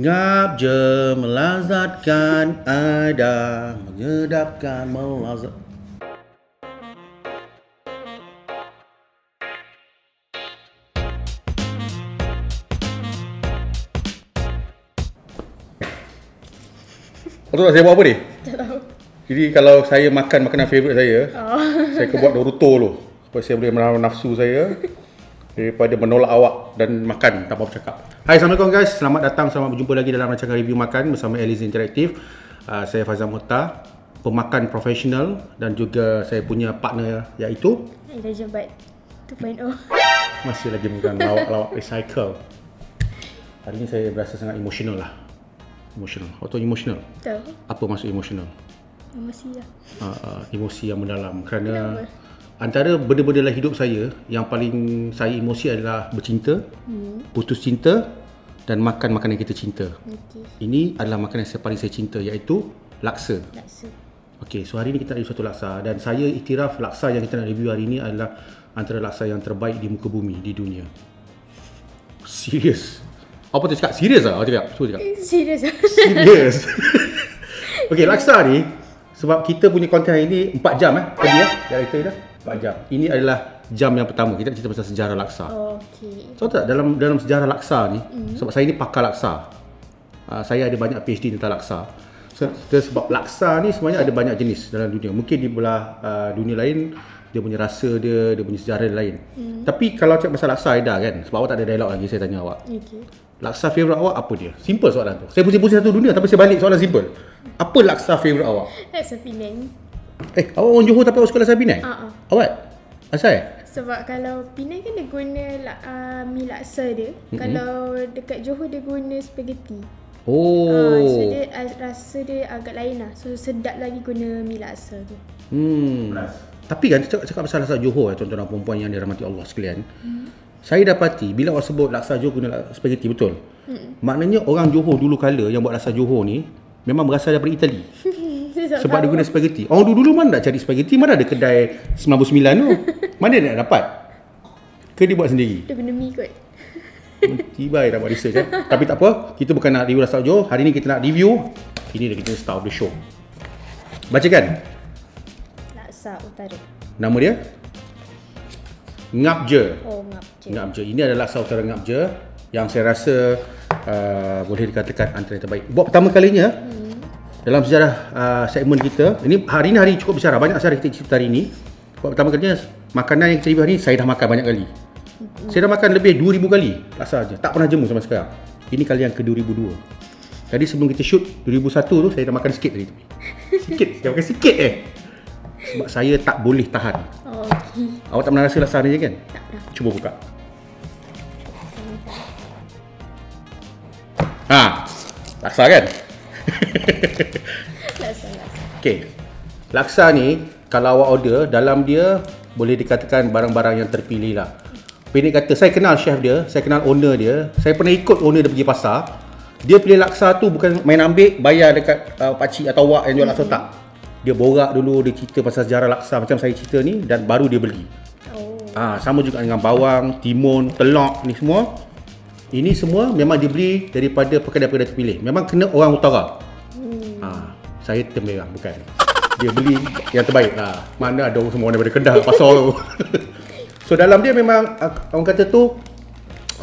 Ngap je melazatkan ada Mengedapkan melazat Kau tahu saya buat apa ni? Tak tahu. Jadi kalau saya makan makanan favourite saya Oh. Saya akan buat Naruto dulu Supaya saya boleh menahan nafsu saya Daripada menolak awak dan makan tanpa bercakap Hai Assalamualaikum guys Selamat datang, selamat berjumpa lagi dalam rancangan review makan Bersama Alice Interactive uh, Saya Fazal Muhtar Pemakan profesional Dan juga saya punya partner iaitu Elijah Bud 2.0. Masih lagi menggunakan lawak-lawak recycle Hari ni saya berasa sangat emotional lah Emotional Waktu emotional Tahu. Apa maksud emotional? Emosi lah. uh, uh, emosi yang mendalam kerana Kenapa? Antara benda-benda dalam hidup saya yang paling saya emosi adalah bercinta, hmm. putus cinta dan makan makanan yang kita cinta. Okey. Ini adalah makanan yang saya paling saya cinta iaitu laksa. Laksa. Okey, so hari ni kita nak review satu laksa dan saya iktiraf laksa yang kita nak review hari ni adalah antara laksa yang terbaik di muka bumi di dunia. Serius. Apa tu cakap? Serius lah? Awak cakap? Cakap. Serius ah. Serius. Okey, laksa ni sebab kita punya konten hari ni 4 jam eh tadi ya. Director dah 4 jam. Ini adalah jam yang pertama. Kita nak cerita pasal sejarah laksa. Okey. Tahu tak dalam dalam sejarah laksa ni mm. sebab saya ni pakar laksa. Uh, saya ada banyak PhD tentang laksa. So, sebab laksa ni sebenarnya ada banyak jenis dalam dunia. Mungkin di belah uh, dunia lain dia punya rasa dia, dia punya sejarah dia lain. Mm. Tapi kalau cakap pasal laksa dah kan sebab awak tak ada dialog lagi saya tanya awak. Okey. Laksa favourite awak apa dia? Simple soalan tu. Saya pusing-pusing satu dunia tapi saya balik soalan simple. Apa laksa favourite awak? Laksa Penang. Eh, awak orang Johor tapi awak suka laksa Penang? Ah, ah. Awak? Asal? Sebab kalau Penang kan dia guna la, uh, mi laksa dia. Mm-hmm. Kalau dekat Johor dia guna spaghetti. Oh. Ah, so dia uh, rasa dia agak lain lah. So sedap lagi guna mi laksa tu. Hmm. Tapi kan cakap, cakap pasal laksa Johor eh, tuan-tuan dan puan yang dirahmati Allah sekalian. Hmm. Saya dapati bila awak sebut laksa Johor guna spaghetti betul. Hmm. Maknanya orang Johor dulu kala yang buat laksa Johor ni memang berasal daripada Itali. Sebab dia guna spaghetti. Orang dulu-dulu mana nak cari spaghetti? Mana ada kedai 99 tu? Mana nak dapat? Ke dia buat sendiri? Dia guna mi kot. Tiba dah buat research eh. Tapi tak apa, kita bukan nak review laksa Johor. Hari ni kita nak review. Ini dah kita start of the show. Bacakan. Laksa utara. Nama dia? Ngapje. Oh, ngap je. Ngapje. Ini adalah laksa utara Ngapje yang saya rasa uh, boleh dikatakan antara yang terbaik. Buat pertama kalinya hmm. Dalam sejarah uh, segmen kita, ini hari ini hari cukup besar. Banyak sejarah kita cerita hari ini. Buat pertama kalinya makanan yang kita review hari ini saya dah makan banyak kali. Saya dah makan lebih 2000 kali laksa aja. Tak pernah jemu sampai sekarang. Ini kali yang ke-2002. Tadi sebelum kita shoot 2001 tu saya dah makan sikit tadi. Sikit, saya makan sikit eh. Sebab saya tak boleh tahan. Oh, okey. Awak tak pernah rasa laksa ni je kan? Tak pernah. Cuba buka. Ha, laksa kan? Laksa, laksa. Okey. Laksa ni kalau awak order dalam dia boleh dikatakan barang-barang yang terpilih lah. Pendek kata saya kenal chef dia, saya kenal owner dia. Saya pernah ikut owner dia pergi pasar. Dia pilih laksa tu bukan main ambil bayar dekat uh, pakcik atau wak yang jual laksa tak. Dia borak dulu dia cerita pasal sejarah laksa macam saya cerita ni dan baru dia beli. Oh. Ah, sama juga dengan bawang, timun, telok ni semua. Ini semua memang dibeli daripada pekedai-pekedai terpilih. Memang kena orang utara. Saya temerah bukan. Dia beli yang terbaik lah. Mana ada orang semua daripada Kedah pasal tu. so dalam dia memang ah, orang kata tu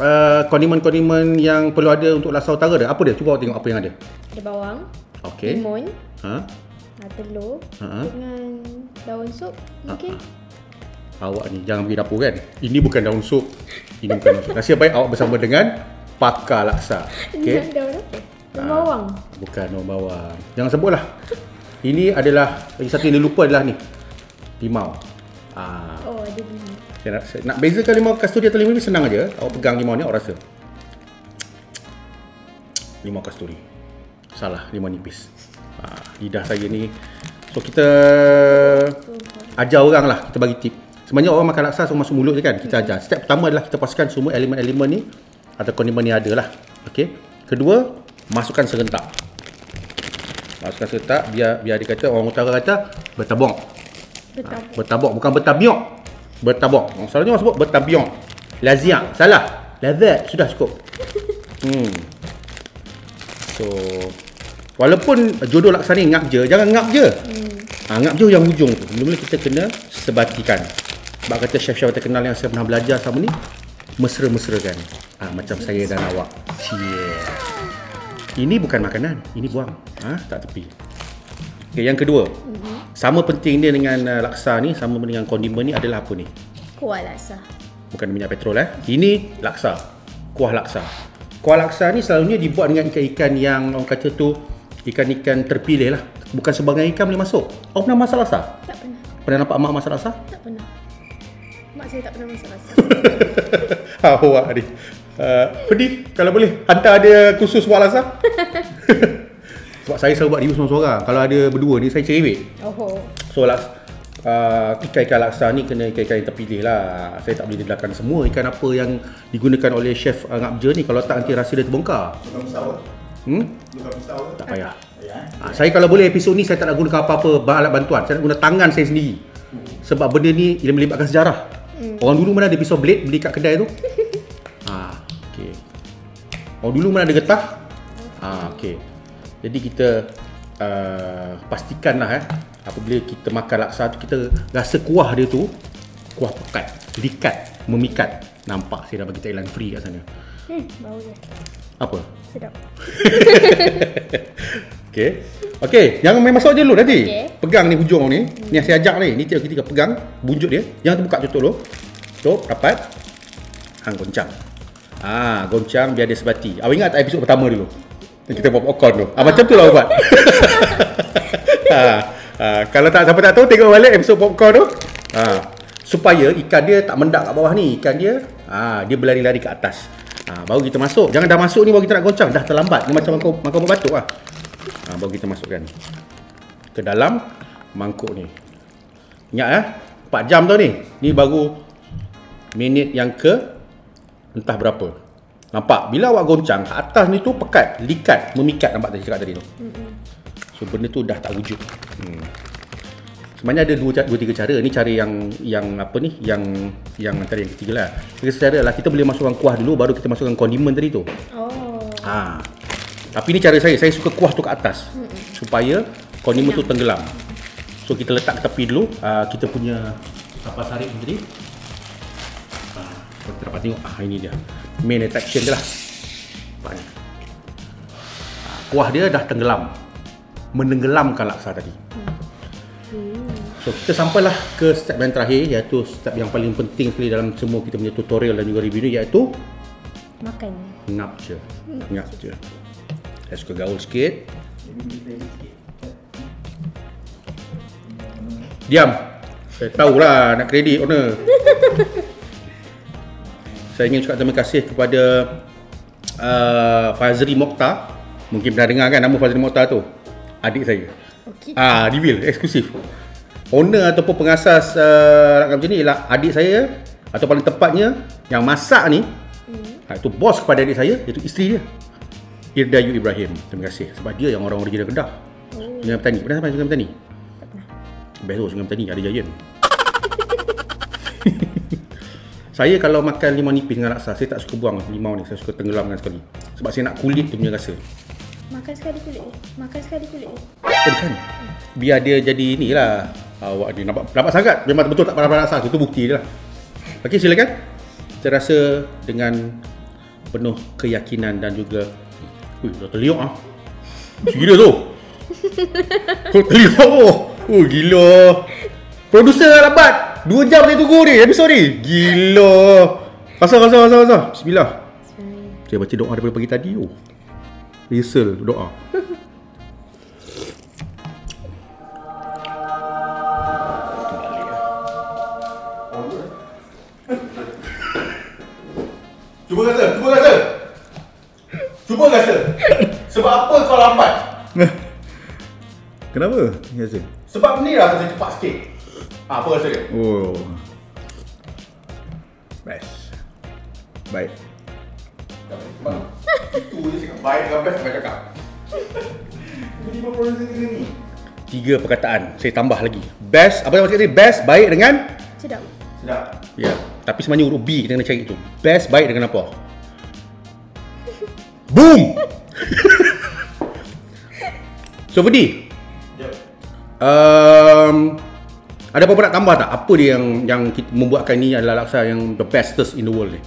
uh, kondimen-kondimen yang perlu ada untuk laksa utara dia. Apa dia? Cuba awak tengok apa yang ada. Ada bawang, Okey. timun, Ha? ah, telur Ha-ha. dengan daun sup mungkin. Awak ni jangan pergi dapur kan. Ini bukan daun sup. Ini bukan daun sup. Nasib baik awak bersama dengan pakar laksa. Okay. Daun? Daun bawang. Bukan daun bawang. Jangan sebutlah. Ini adalah lagi satu yang dia lupa adalah ni. Limau. Ah, Oh, ada biji. saya nak, saya nak bezakan limau kasturi atau limau ni senang aja. Awak pegang limau ni awak rasa. Limau kasturi. Salah, limau nipis. Ah, lidah saya ni. So kita ajar orang lah, kita bagi tip. Sebenarnya orang makan laksa semua masuk mulut je kan. Kita ajar. Step pertama adalah kita pastikan semua elemen-elemen ni atau kondimen ni ada lah. Okey. Kedua, masukkan serentak. Masukkan serentak biar biar dia kata orang utara kata bertabung. Bertabung bukan bertabiok. Bertabung. Orang selalunya orang sebut bertabiok. Laziak. Salah. Lazat sudah cukup. Hmm. So walaupun jodoh laksa ni ngap je, jangan ngap je. Hmm. Ha, ngap je yang hujung tu. Mula-mula kita kena sebatikan. Sebab kata chef-chef terkenal yang saya pernah belajar sama ni mesra-mesrakan. Ha, macam saya dan awak. Yeah. Ini bukan makanan, ini buang. Ha, tak tepi. Okay, yang kedua. Mm-hmm. Sama penting dia dengan uh, laksa ni, sama dengan kondimen ni adalah apa ni? Kuah laksa. Bukan minyak petrol eh. Ini laksa. Kuah laksa. Kuah laksa ni selalunya dibuat dengan ikan-ikan yang orang kata tu ikan-ikan terpilih lah. Bukan sebagai ikan boleh masuk. Awak pernah masak laksa? Tak pernah. Pernah nampak mak masak laksa? Tak pernah. Mak saya tak pernah masak laksa. ha, awak ni. Uh, Fedi, kalau boleh hantar dia khusus buat laksa. Sebab saya selalu buat review seorang-seorang. Kalau ada berdua ni saya cerewet. oh. So laksa, uh, ikan-ikan laksa ni kena ikan-ikan yang terpilih lah. Saya tak boleh dedahkan semua ikan apa yang digunakan oleh chef uh, Ngabja ni. Kalau tak nanti rasa dia terbongkar. Bukan pisau ke? Hmm? Bukan pisau ke? Tak payah. Ya. Ha, saya kalau boleh episod ni saya tak nak gunakan apa-apa alat bantuan. Saya nak guna tangan saya sendiri. Sebab benda ni ia melibatkan sejarah. Orang dulu mana ada pisau blade beli kat kedai tu? Orang dulu mana ada getah? Ha, okey. Jadi kita uh, pastikanlah eh apabila kita makan laksa tu kita rasa kuah dia tu kuah pekat, likat, memikat. Nampak saya dah bagi Thailand free kat sana. Hmm, bau dia. Apa? Sedap. Okey. Okey, jangan main masuk je dulu nanti. Okey. Pegang ni hujung ni. Ni yang saya ajak ni. Ni tiap ketika pegang bunjuk dia. Jangan terbuka tutup dulu. Tutup rapat. Hang goncang. Ah, goncang biar dia sebati. Awak ingat tak episod pertama dulu? Yang kita buat popcorn tu. Ah, macam tu lah awak buat. ah, ah, kalau tak siapa tak tahu tengok balik episod popcorn tu. Ah, supaya ikan dia tak mendak kat bawah ni. Ikan dia ah, dia berlari-lari ke atas. Ah, baru kita masuk. Jangan dah masuk ni baru kita nak goncang. Dah terlambat. Ni macam makan makan ubat batuk lah. Ha, baru kita masukkan ke dalam mangkuk ni. Ingat eh, 4 jam tau ni. Ni baru minit yang ke entah berapa. Nampak? Bila awak goncang, kat atas ni tu pekat, likat, memikat nampak tadi cakap tadi tu. So benda tu dah tak wujud. Hmm. Sebenarnya ada dua, dua tiga cara. Ni cara yang yang apa ni? Yang yang antara yang ketiga lah. Tiga cara lah kita boleh masukkan kuah dulu baru kita masukkan kondimen tadi tu. Oh. Ha. Tapi ni cara saya, saya suka kuah tu kat atas. Supaya kondimen tu tenggelam. So kita letak ke tepi dulu, uh, kita punya apa sarip ni tadi. Dapat tengok, ah ini dia. Main attraction dia lah. Nampak ni. Kuah dia dah tenggelam. Menenggelamkan laksa tadi. So kita sampailah ke step yang terakhir iaitu step yang paling penting sekali dalam semua kita punya tutorial dan juga review ni iaitu Makan. ngap je. Ngap je. Saya suka gaul sikit. Diam. Saya tahulah nak kredit owner. Saya ingin ucapkan terima kasih kepada uh, Fazri Mokhtar. Mungkin pernah dengar kan nama Fazri Mokhtar tu? Adik saya. Okey. Ah, reveal eksklusif. Owner ataupun pengasas uh, nak macam ni ialah adik saya atau paling tepatnya yang masak ni hmm. itu bos kepada adik saya iaitu isteri dia. Irda Yu Ibrahim. Terima kasih sebab dia yang orang original Kedah. Oh. Sungai Petani. Pernah sampai Sungai Petani? Tak pernah. Best tu Sungai Petani ada giant. Saya kalau makan limau nipis dengan laksa, saya tak suka buang limau ni. Saya suka tenggelamkan sekali. Sebab saya nak kulit tu punya rasa. Makan sekali kulit dia. Makan sekali kulit dia. Kan kan? Biar dia jadi ni lah. Awak ni nampak, nampak sangat. Memang betul tak pandai laksa. Itu bukti dia lah. Okey silakan. Saya rasa dengan penuh keyakinan dan juga Ui, dah terliuk ah. Gila tu. Kau terliuk. Oh, gila. Producer dah 2 jam saya tunggu ni episod ni. Gila. Pasal, pasal, pasal, pasal. Bismillah. Saya baca doa daripada pagi tadi. Oh. Rehearsal doa. Cuba rasa, cuba rasa. Cuba rasa. Sebab apa kau lambat? Kenapa? Biasa. Sebab ni rasa saya cepat sikit. Ah, apa rasa dia? Oh. Best. Baik. Itu je cakap baik dengan best sampai cakap. Tiba-tiba producer kita ni. Tiga perkataan. Saya tambah lagi. Best, apa yang maksud tadi? Best, baik dengan? Sedap. Sedap. Ya. Tapi sebenarnya huruf B kita kena cari tu. Best, baik dengan apa? Boom! So Fudi, Yep. um, ada apa-apa nak tambah tak? Apa dia yang yang kita membuatkan ni adalah laksa yang the bestest in the world ni?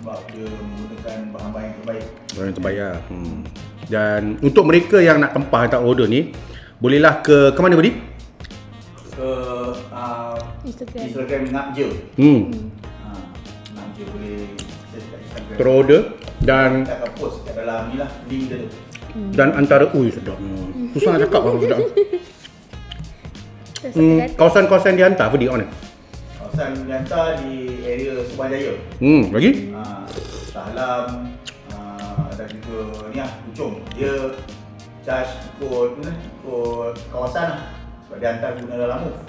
Sebab dia menggunakan bahan-bahan yang terbaik. Orang yang terbaik lah. Hmm. Dan untuk mereka yang nak tempah hantar order ni, bolehlah ke ke mana Fudi? Ke uh, Instagram. Instagram nak je. Hmm. Ha, nak je boleh search kat Instagram. Terorder dan Kita akan post kat dalam ni lah link dia tu. dan antara ui sedap. Hmm. Susah nak cakap kalau sedap. Hmm, kawasan-kawasan dihantar Fudi mana? Kawasan Nyata di area Subang Jaya. Hmm, lagi? Ha, Sahlam uh, dan juga ni lah Puchong. Dia charge ikut ni ikut kawasan lah. Sebab dia hantar guna dalam move.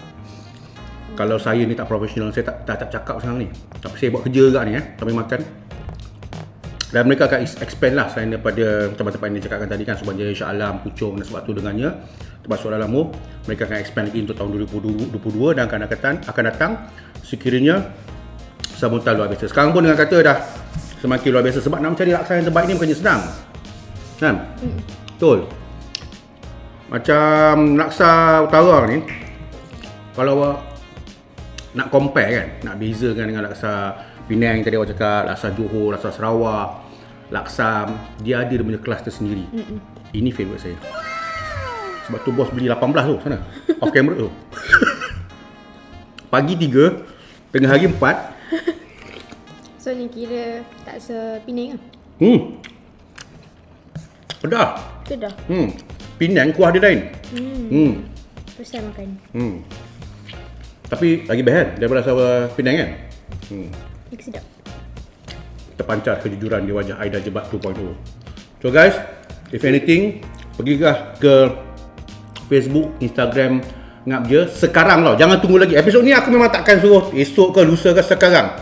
Kalau saya ni tak profesional, saya tak tak, tak cakap sekarang ni. Tapi saya buat kerja juga ni eh, sambil makan. Dan mereka akan ex- expand lah selain daripada tempat-tempat yang dicakapkan tadi kan Subang Jaya, Shah Alam, Puchong dan sebab tu dengannya termasuk dalam MOV mereka akan expand lagi untuk tahun 2022 dan akan datang akan datang sekiranya sambutan luar biasa. Sekarang pun dengan kata dah semakin luar biasa sebab nak mencari laksa yang terbaik ni bukannya senang. Kan? Betul. Macam laksa utara ni kalau nak compare kan, nak bezakan dengan laksa Penang tadi awak cakap, laksa Johor, laksa Sarawak, laksa dia ada dia punya kelas tersendiri. Mm-mm. Ini favourite saya. Sebab tu bos beli 18 tu sana. Off camera tu. Pagi 3, tengah hari 4. So ni kira tak sepining lah. Hmm. Pedas. Tu dah. Hmm. Penang kuah dia lain. Hmm. Hmm. First time makan. Hmm. Tapi lagi best kan daripada rasa Penang kan? Hmm. Lagi sedap. terpancar kejujuran di wajah Aida Jebat 2.0. So guys, if anything, pergilah ke Facebook, Instagram Ngap je sekarang tau. Jangan tunggu lagi. Episod ni aku memang takkan suruh esok ke lusa ke sekarang.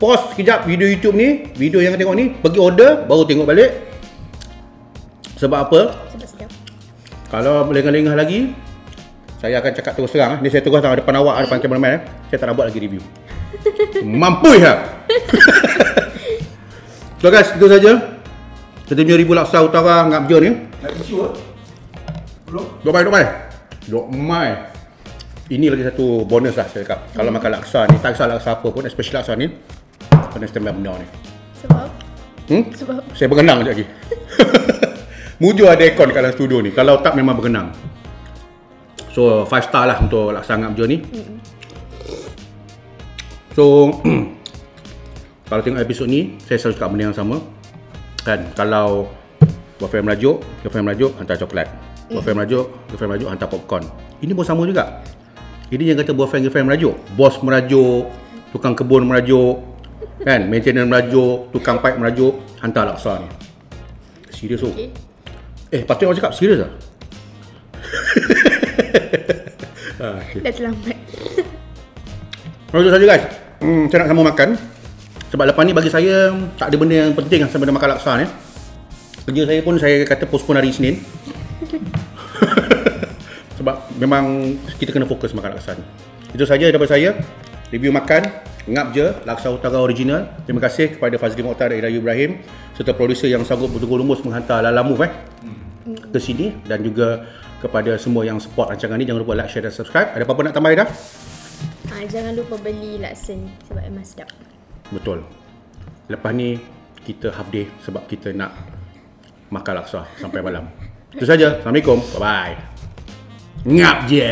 Pause sekejap video YouTube ni, video yang tengok ni, pergi order baru tengok balik. Sebab apa? Sedap. Kalau lengah-lengah lagi, saya akan cakap terus terang. eh. Ni saya terus terang depan awak, depan cameraman. Eh. Saya tak nak buat lagi review. Mampus ya. so guys, itu saja. Kita punya ribu laksa utara ngap je ni. Nak tisu ke? Belum? Dok mai, dok mai. Dok mai. Ini lagi satu bonus lah saya cakap. Kalau makan laksa ni, tak kisah laksa apa pun, especially laksa ni, kena standby benda ni. Sebab Hmm? sebab Saya berenang sekejap lagi. Mujur ada aircon kat dalam studio ni. Kalau tak memang berenang. So 5 star lah untuk laksa ngap je ni. So kalau tengok episod ni, saya selalu cakap benda yang sama. Kan, kalau girlfriend merajuk, girlfriend merajuk hantar coklat. Girlfriend merajuk, girlfriend merajuk hantar popcorn. Ini pun sama juga. Ini yang kata boyfriend girlfriend merajuk. Bos merajuk, tukang kebun merajuk, kan, maintenance merajuk, tukang pipe merajuk, hantar laksa ni. Serius tu. okay. Eh, patut orang cakap serius ah. ah okay. dah terlambat. Itu saja guys. Hmm, saya nak sama makan. Sebab lepas ni bagi saya tak ada benda yang penting lah sampai makan laksa ni. Kerja saya pun saya kata postpone hari Isnin. Sebab memang kita kena fokus makan laksa ni. Itu saja daripada saya. Review makan. Ngap je Laksa Utara Original. Terima kasih kepada Fazli Mokhtar dan Irayu Ibrahim serta produser yang sanggup bertunggu lumus menghantar Lala Move eh, ke sini dan juga kepada semua yang support rancangan ni jangan lupa like, share dan subscribe. Ada apa-apa nak tambah dah? Ha, jangan lupa beli laksa ni sebab memang sedap. Betul. Lepas ni kita half day sebab kita nak makan laksa sampai malam. Itu saja. Assalamualaikum. Bye bye. Ngap je.